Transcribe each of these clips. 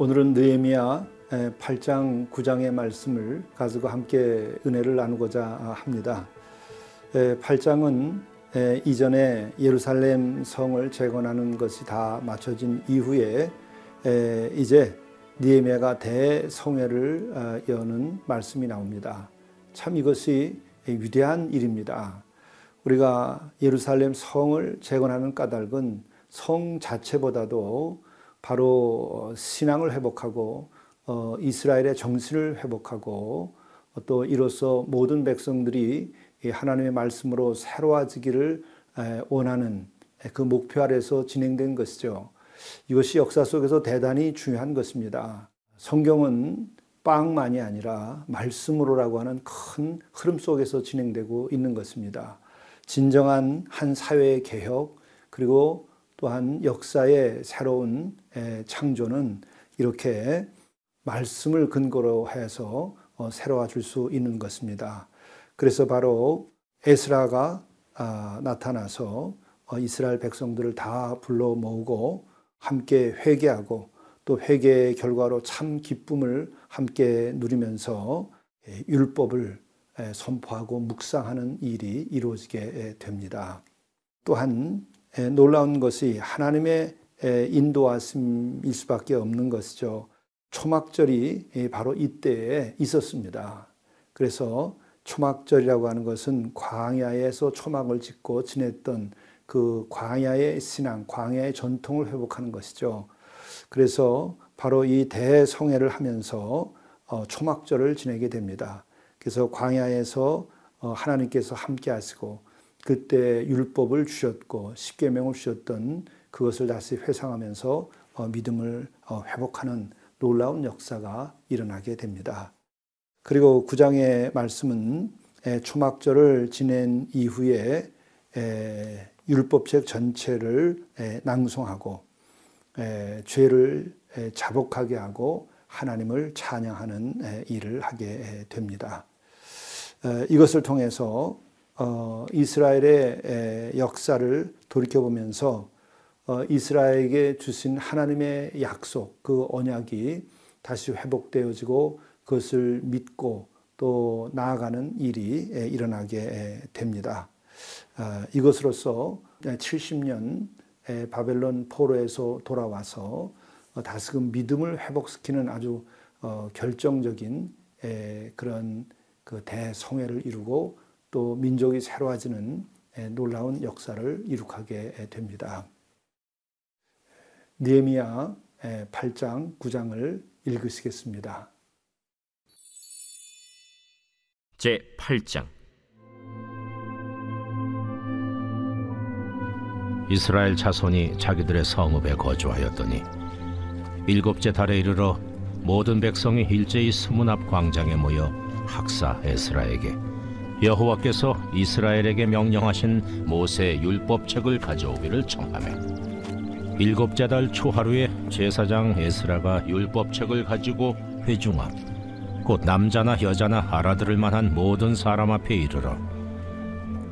오늘은 느헤미야 8장 9장의 말씀을 가지고 함께 은혜를 나누고자 합니다. 8장은 이전에 예루살렘 성을 재건하는 것이 다 마쳐진 이후에 이제 니에미아가 대성회를 어, 여는 말씀이 나옵니다. 참 이것이 위대한 일입니다. 우리가 예루살렘 성을 재건하는 까닭은 성 자체보다도 바로 신앙을 회복하고 어, 이스라엘의 정신을 회복하고 또 이로써 모든 백성들이 하나님의 말씀으로 새로워지기를 원하는 그 목표 아래서 진행된 것이죠. 이것이 역사 속에서 대단히 중요한 것입니다. 성경은 빵만이 아니라 말씀으로라고 하는 큰 흐름 속에서 진행되고 있는 것입니다. 진정한 한 사회의 개혁 그리고 또한 역사의 새로운 창조는 이렇게 말씀을 근거로 해서 어, 새로워질 수 있는 것입니다. 그래서 바로 에스라가 아, 나타나서 어, 이스라엘 백성들을 다 불러 모으고 함께 회개하고 또 회개의 결과로 참 기쁨을 함께 누리면서 율법을 선포하고 묵상하는 일이 이루어지게 됩니다. 또한 놀라운 것이 하나님의 인도하심일 수밖에 없는 것이죠. 초막절이 바로 이때에 있었습니다. 그래서 초막절이라고 하는 것은 광야에서 초막을 짓고 지냈던 그 광야의 신앙, 광야의 전통을 회복하는 것이죠. 그래서 바로 이 대성회를 하면서 어, 초막절을 지내게 됩니다. 그래서 광야에서 어, 하나님께서 함께 하시고 그때 율법을 주셨고 십계명을 주셨던 그것을 다시 회상하면서 어, 믿음을 회복하는 놀라운 역사가 일어나게 됩니다. 그리고 9장의 말씀은 초막절을 지낸 이후에 율법책 전체를 낭송하고 죄를 자복하게 하고 하나님을 찬양하는 일을 하게 됩니다. 이것을 통해서 어, 이스라엘의 역사를 돌이켜보면서 어, 이스라엘에게 주신 하나님의 약속, 그 언약이 다시 회복되어지고 그것을 믿고 또 나아가는 일이 일어나게 됩니다. 어, 이것으로서 70년 바벨론 포로에서 돌아와서 다시금 믿음을 회복시키는 아주 결정적인 그런 그 대성회를 이루고 또 민족이 새로워지는 놀라운 역사를 이룩하게 됩니다. 니에미야 8장 9장을 읽으시겠습니다. 제 8장 이스라엘 자손이 자기들의 성읍에 거주하였더니 일곱째 달에 이르러 모든 백성이 일제히 스문 앞 광장에 모여 학사 에스라에게 여호와께서 이스라엘에게 명령하신 모세 율법책을 가져오기를 청하매 일곱째 달 초하루에 제사장 에스라가 율법책을 가지고 회중 앞, 곧 남자나 여자나 알아들을 만한 모든 사람 앞에 이르러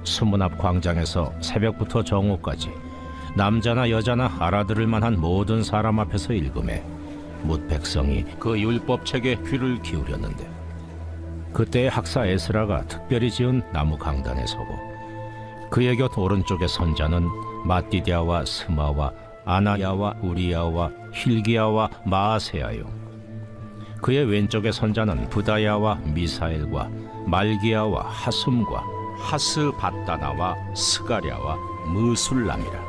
수문 앞 광장에서 새벽부터 정오까지 남자나 여자나 알아들을 만한 모든 사람 앞에서 읽음에 묻 백성이 그 율법책에 귀를 기울였는데 그때 학사 에스라가 특별히 지은 나무 강단에 서고 그의 곁 오른쪽에 선 자는 마띠디아와 스마와 아나야와 우리야와 힐기야와 마아세야요. 그의 왼쪽에 선 자는 부다야와 미사엘과 말기야와 하숨과 하스바다나와 스가랴와 무술람이라.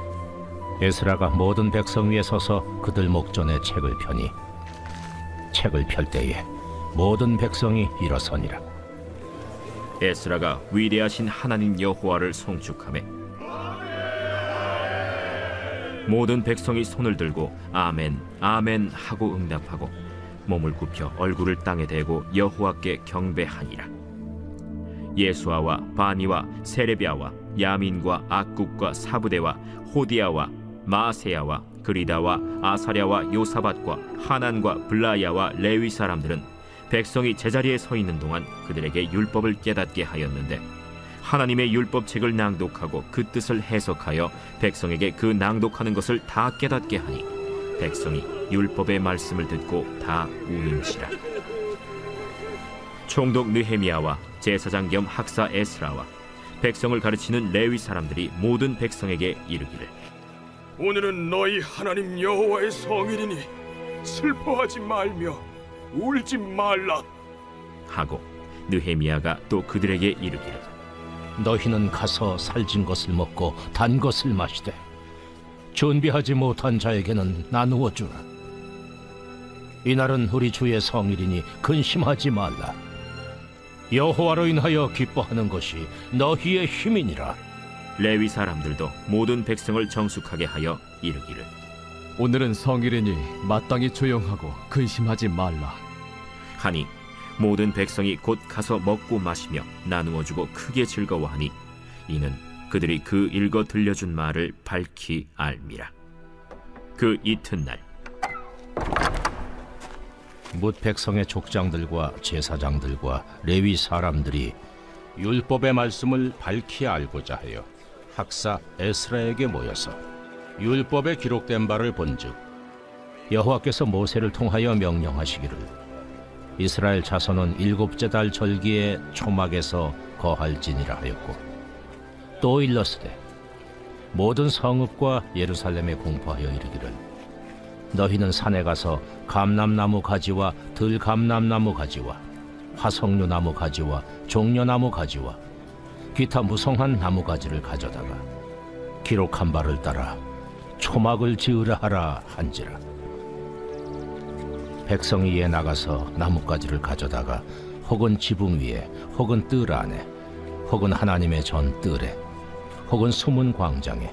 에스라가 모든 백성 위에 서서 그들 목전에 책을 펴니 책을 펼 때에 모든 백성이 일어서니라. 에스라가 위대하신 하나님 여호와를 송축하며 모든 백성이 손을 들고 아멘 아멘 하고 응답하고 몸을 굽혀 얼굴을 땅에 대고 여호와께 경배하니라 예수아와 바니와 세레비아와 야민과 악국과 사부대와 호디아와 마세야와 그리다와 아사랴와 요사밭과 하난과 블라야와 레위 사람들은 백성이 제자리에 서 있는 동안 그들에게 율법을 깨닫게 하였는데 하나님의 율법책을 낭독하고 그 뜻을 해석하여 백성에게 그 낭독하는 것을 다 깨닫게 하니 백성이 율법의 말씀을 듣고 다 우는지라. 총독 느헤미야와 제사장 겸 학사 에스라와 백성을 가르치는 레위 사람들이 모든 백성에게 이르기를. 오늘은 너희 하나님 여호와의 성일이니 슬퍼하지 말며 울지 말라. 하고 느헤미야가 또 그들에게 이르기를 너희는 가서 살진 것을 먹고 단 것을 마시되 준비하지 못한 자에게는 나누어 주라. 이날은 우리 주의 성일이니 근심하지 말라. 여호와로 인하여 기뻐하는 것이 너희의 힘이니라. 레위 사람들도 모든 백성을 정숙하게 하여 이르기를 오늘은 성일이니 마땅히 조용하고 근심하지 말라. 하니 모든 백성이 곧 가서 먹고 마시며 나누어 주고 크게 즐거워하니 이는 그들이 그 읽어 들려준 말을 밝히 알미라 그 이튿날 뭇 백성의 족장들과 제사장들과 레위 사람들이 율법의 말씀을 밝히 알고자 하여 학사 에스라에게 모여서 율법에 기록된 바를 본즉 여호와께서 모세를 통하여 명령하시기를 이스라엘 자손은 일곱째 달 절기에 초막에서 거할지니라 하였고 또 일러스되 모든 성읍과 예루살렘에 공포하여 이르기를 너희는 산에 가서 감람나무 가지와 들감람나무 가지와 화석류나무 가지와 종려나무 가지와 기타 무성한 나무 가지를 가져다가 기록한 바를 따라 초막을 지으라 하라 한지라. 백성이 이에 나가서 나뭇가지를 가져다가 혹은 지붕 위에 혹은 뜰 안에 혹은 하나님의 전 뜰에 혹은 수문 광장에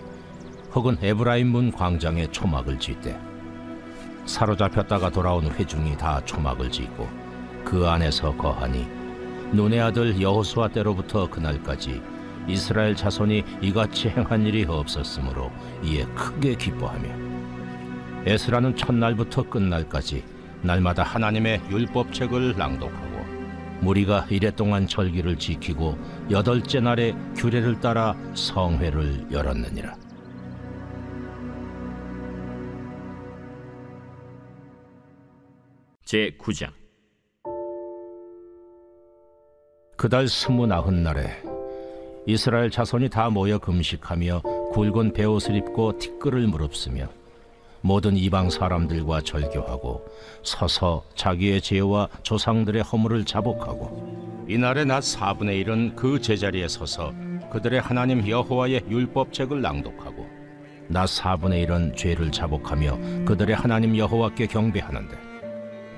혹은 에브라임 문 광장에 초막을 짓되 사로잡혔다가 돌아온 회중이 다 초막을 짓고 그 안에서 거하니 눈의 아들 여호수아 때로부터 그날까지 이스라엘 자손이 이같이 행한 일이 없었으므로 이에 크게 기뻐하며 에스라는 첫날부터 끝날까지 날마다 하나님의 율법책을 낭독하고 무리가 이래 동안 절기를 지키고 여덟째 날에 규례를 따라 성회를 열었느니라. 제 9장 그달 스무나흔 날에 이스라엘 자손이 다 모여 금식하며 굵은 베옷을 입고 티끌을 무릅쓰며 모든 이방 사람들과 절교하고 서서 자기의 죄와 조상들의 허물을 자복하고 이날의 낮 4분의 1은 그 제자리에 서서 그들의 하나님 여호와의 율법책을 낭독하고 낮 4분의 1은 죄를 자복하며 그들의 하나님 여호와께 경배하는데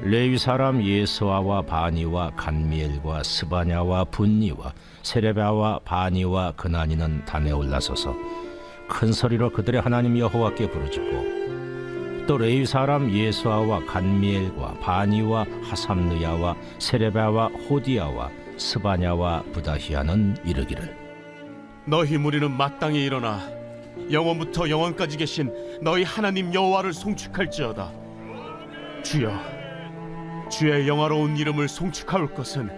레위 사람 예스와와 바니와 간미엘과 스바냐와 분니와 세레바와 바니와 그나니는 단에 올라서서 큰 소리로 그들의 하나님 여호와께 부르짖고 또 레위 사람 예수아와 간미엘과 바니와 하삼느야와 세레바와 호디야와 스바냐와 부다히아는 이르기를 너희 무리는 마땅히 일어나 영원부터 영원까지 계신 너희 하나님 여호와를 송축할지어다. 주여, 주의 영화로운 이름을 송축할 것은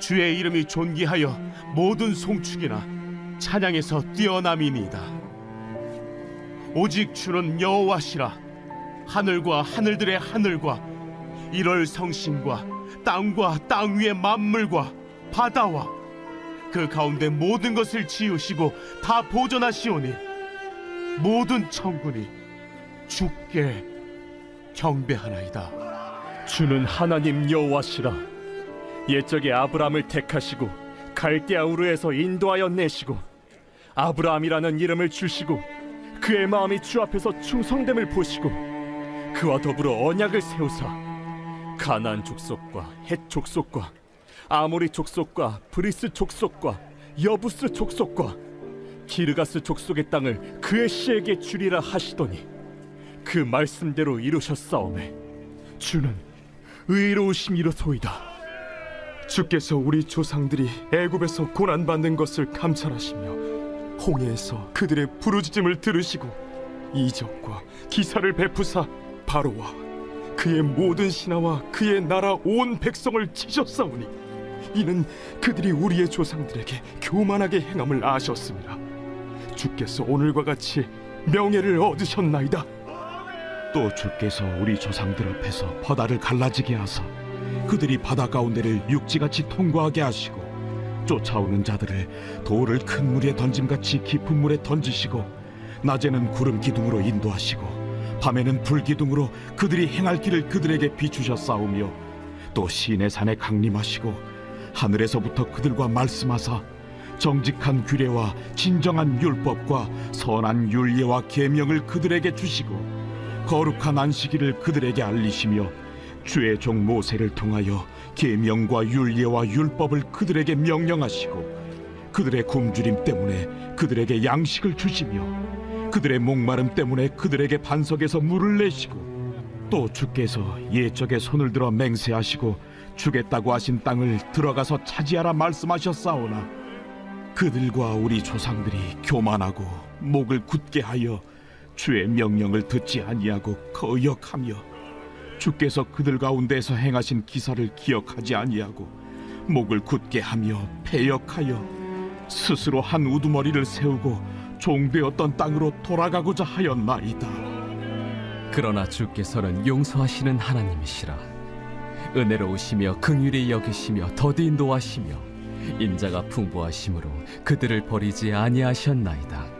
주의 이름이 존귀하여 모든 송축이나 찬양에서 뛰어남이니이다. 오직 주는 여호와시라 하늘과 하늘들의 하늘과 일월 성신과 땅과 땅 위의 만물과 바다와 그 가운데 모든 것을 지으시고 다 보존하시오니 모든 천군이 주께 경배하나이다. 주는 하나님 여호와시라. 옛적에 아브라함을 택하시고 갈대아 우르에서 인도하여 내시고 아브라함이라는 이름을 주시고 그의 마음이 주 앞에서 충성됨을 보시고 그와 더불어 언약을 세우사 가나안 족속과 헷 족속과 아모리 족속과 브리스 족속과 여부스 족속과 기르가스 족속의 땅을 그의 씨에게 주리라 하시더니 그 말씀대로 이루셨사오매. 주는 의로우심이로소이다. 주께서 우리 조상들이 애굽에서 고난 받는 것을 감찰하시며 홍해에서 그들의 부르짖음을 들으시고 이적과 기사를 베푸사 바로와 그의 모든 신하와 그의 나라 온 백성을 치셨사오니 이는 그들이 우리의 조상들에게 교만하게 행함을 아셨습니다. 주께서 오늘과 같이 명예를 얻으셨나이다. 또 주께서 우리 조상들 앞에서 바다를 갈라지게 하사 그들이 바다 가운데를 육지같이 통과하게 하시고 쫓아오는 자들을 돌을 큰 물에 던짐같이 깊은 물에 던지시고 낮에는 구름 기둥으로 인도하시고 밤에는 불 기둥으로 그들이 행할 길을 그들에게 비추셨사오며 또 시내 산에 강림하시고 하늘에서부터 그들과 말씀하사 정직한 규례와 진정한 율법과 선한 윤례와 계명을 그들에게 주시고 거룩한 안식일을 그들에게 알리시며 주의 종 모세를 통하여 계명과 윤례와 율법을 그들에게 명령하시고 그들의 굶주림 때문에 그들에게 양식을 주시며 그들의 목마름 때문에 그들에게 반석에서 물을 내시고 또 주께서 옛적에 손을 들어 맹세하시고 주겠다고 하신 땅을 들어가서 차지하라 말씀하셨사오나 그들과 우리 조상들이 교만하고 목을 굳게 하여 주의 명령을 듣지 아니하고 거역하며 주께서 그들 가운데서 행하신 기사를 기억하지 아니하고 목을 굳게 하며 패역하여 스스로 한 우두머리를 세우고 종되었던 땅으로 돌아가고자 하였나이다. 그러나 주께서는 용서하시는 하나님이시라 은혜로우시며 긍휼히 여기시며 더디 인도하시며 인자가 풍부하심으로 그들을 버리지 아니하셨나이다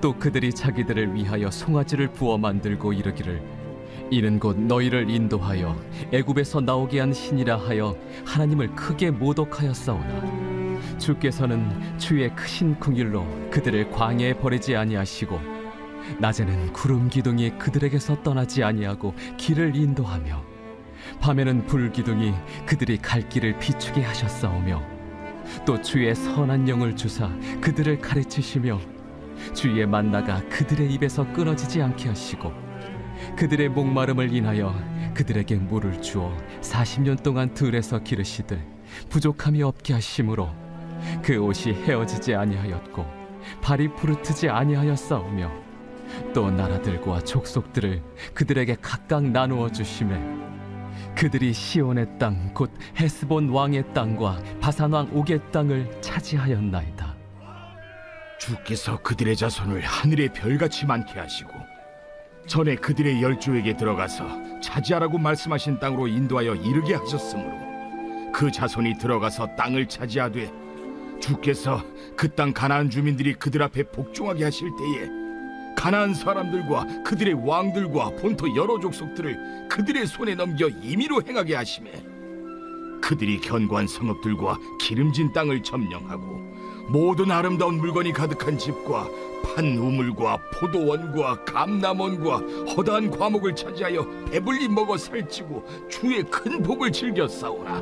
또 그들이 자기들을 위하여 송아지를 부어 만들고 이르기를 이는 곧 너희를 인도하여 애굽에서 나오게 한 신이라 하여 하나님을 크게 모독하였사오나 주께서는 주의 크신 긍휼로 그들을 광야에 버리지 아니하시고 낮에는 구름 기둥이 그들에게서 떠나지 아니하고 길을 인도하며 밤에는 불 기둥이 그들이 갈 길을 비추게 하셨사오며 또 주의 선한 영을 주사 그들을 가르치시며 주의 만나가 그들의 입에서 끊어지지 않게 하시고 그들의 목마름을 인하여 그들에게 물을 주어 40년 동안 들에서 기르시되 부족함이 없게 하심으로 그 옷이 헤어지지 아니하였고 발이 부르트지 아니하였사오며 또 나라들과 족속들을 그들에게 각각 나누어 주심에 그들이 시온의 땅 곧 헤스본 왕의 땅과 바산 왕 옥의 땅을 차지하였나이다. 주께서 그들의 자손을 하늘의 별같이 많게 하시고 전에 그들의 열조에게 들어가서 차지하라고 말씀하신 땅으로 인도하여 이르게 하셨으므로 그 자손이 들어가서 땅을 차지하되 주께서 그 땅 가나안 주민들이 그들 앞에 복종하게 하실 때에 가나안 사람들과 그들의 왕들과 본토 여러 족속들을 그들의 손에 넘겨 임의로 행하게 하심에 그들이 견고한 성읍들과 기름진 땅을 점령하고 모든 아름다운 물건이 가득한 집과 판 우물과 포도원과 감남원과 허다한 과목을 차지하여 배불리 먹어 살찌고 주의 큰 복을 즐겨 싸우나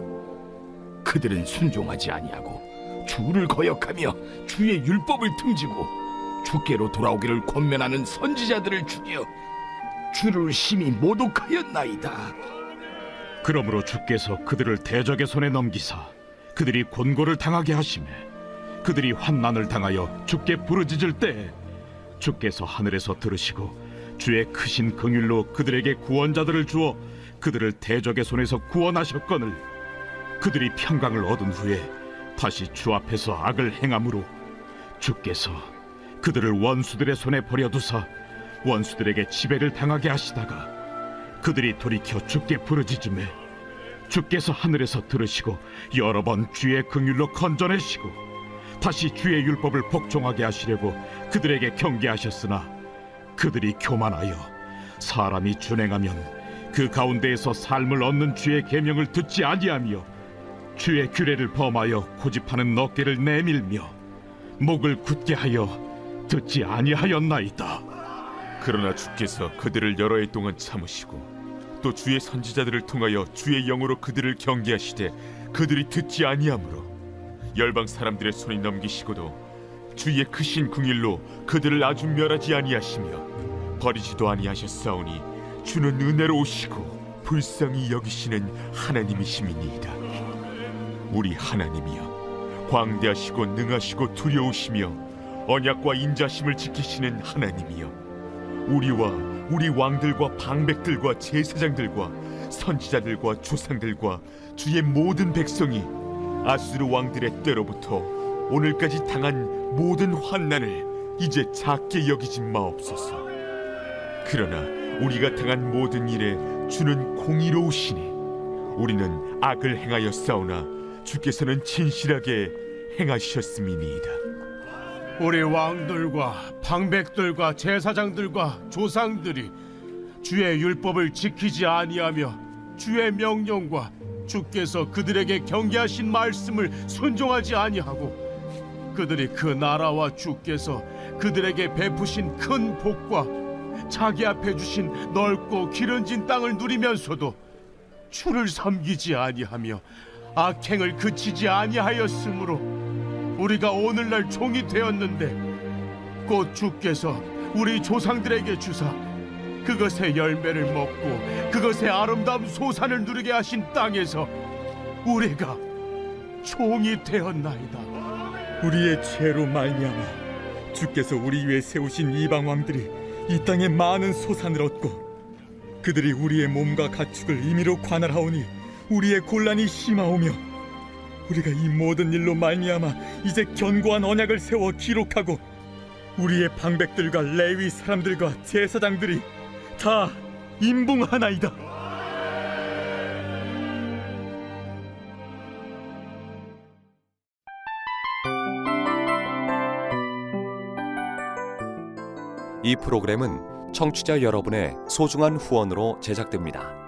그들은 순종하지 아니하고 주를 거역하며 주의 율법을 등지고 주께로 돌아오기를 권면하는 선지자들을 죽여 주를 심히 모독하였나이다. 그러므로 주께서 그들을 대적의 손에 넘기사 그들이 곤고를 당하게 하심에 그들이 환난을 당하여 주께 부르짖을 때 주께서 하늘에서 들으시고 주의 크신 긍휼로 그들에게 구원자들을 주어 그들을 대적의 손에서 구원하셨거늘 그들이 평강을 얻은 후에 다시 주 앞에서 악을 행함으로 주께서 그들을 원수들의 손에 버려두사 원수들에게 지배를 당하게 하시다가 그들이 돌이켜 주께 부르짖음에 주께서 하늘에서 들으시고 여러 번 주의 긍휼로 건져내시고 다시 주의 율법을 복종하게 하시려고 그들에게 경계하셨으나 그들이 교만하여 사람이 준행하면 그 가운데에서 삶을 얻는 주의 계명을 듣지 아니하며 주의 규례를 범하여 고집하는 어깨를 내밀며 목을 굳게 하여 듣지 아니하였나이다. 그러나 주께서 그들을 여러 해 동안 참으시고 또 주의 선지자들을 통하여 주의 영으로 그들을 경계하시되 그들이 듣지 아니하므로 열방 사람들의 손에 넘기시고도 주의 크신 긍일로 그들을 아주 멸하지 아니하시며 버리지도 아니하셨사오니 주는 은혜로우시고 불쌍히 여기시는 하나님이시니이다. 우리 하나님이여 광대하시고 능하시고 두려우시며 언약과 인자심을 지키시는 하나님이여 우리와 우리 왕들과 방백들과 제사장들과 선지자들과 조상들과 주의 모든 백성이 아수르 왕들의 때로부터 오늘까지 당한 모든 환난을 이제 작게 여기지 마옵소서. 그러나 우리가 당한 모든 일에 주는 공의로우시니 우리는 악을 행하여 싸우나 주께서는 진실하게 행하셨음이니이다. 우리 왕들과 방백들과 제사장들과 조상들이 주의 율법을 지키지 아니하며 주의 명령과 주께서 그들에게 경계하신 말씀을 순종하지 아니하고 그들이 그 나라와 주께서 그들에게 베푸신 큰 복과 자기 앞에 주신 넓고 기른진 땅을 누리면서도 주를 섬기지 아니하며 악행을 그치지 아니하였으므로 우리가 오늘날 종이 되었는데 곧 주께서 우리 조상들에게 주사 그것의 열매를 먹고 그것의 아름다운 소산을 누리게 하신 땅에서 우리가 종이 되었나이다. 우리의 죄로 말미암아 주께서 우리 위에 세우신 이방 왕들이 이 땅에 많은 소산을 얻고 그들이 우리의 몸과 가축을 임의로 관할하오니 우리의 곤란이 심하오며 우리가 이 모든 일로 말미암아 이제 견고한 언약을 세워 기록하고 우리의 방백들과 레위 사람들과 제사장들이 다 임봉하나이다. 이 프로그램은 청취자 여러분의 소중한 후원으로 제작됩니다.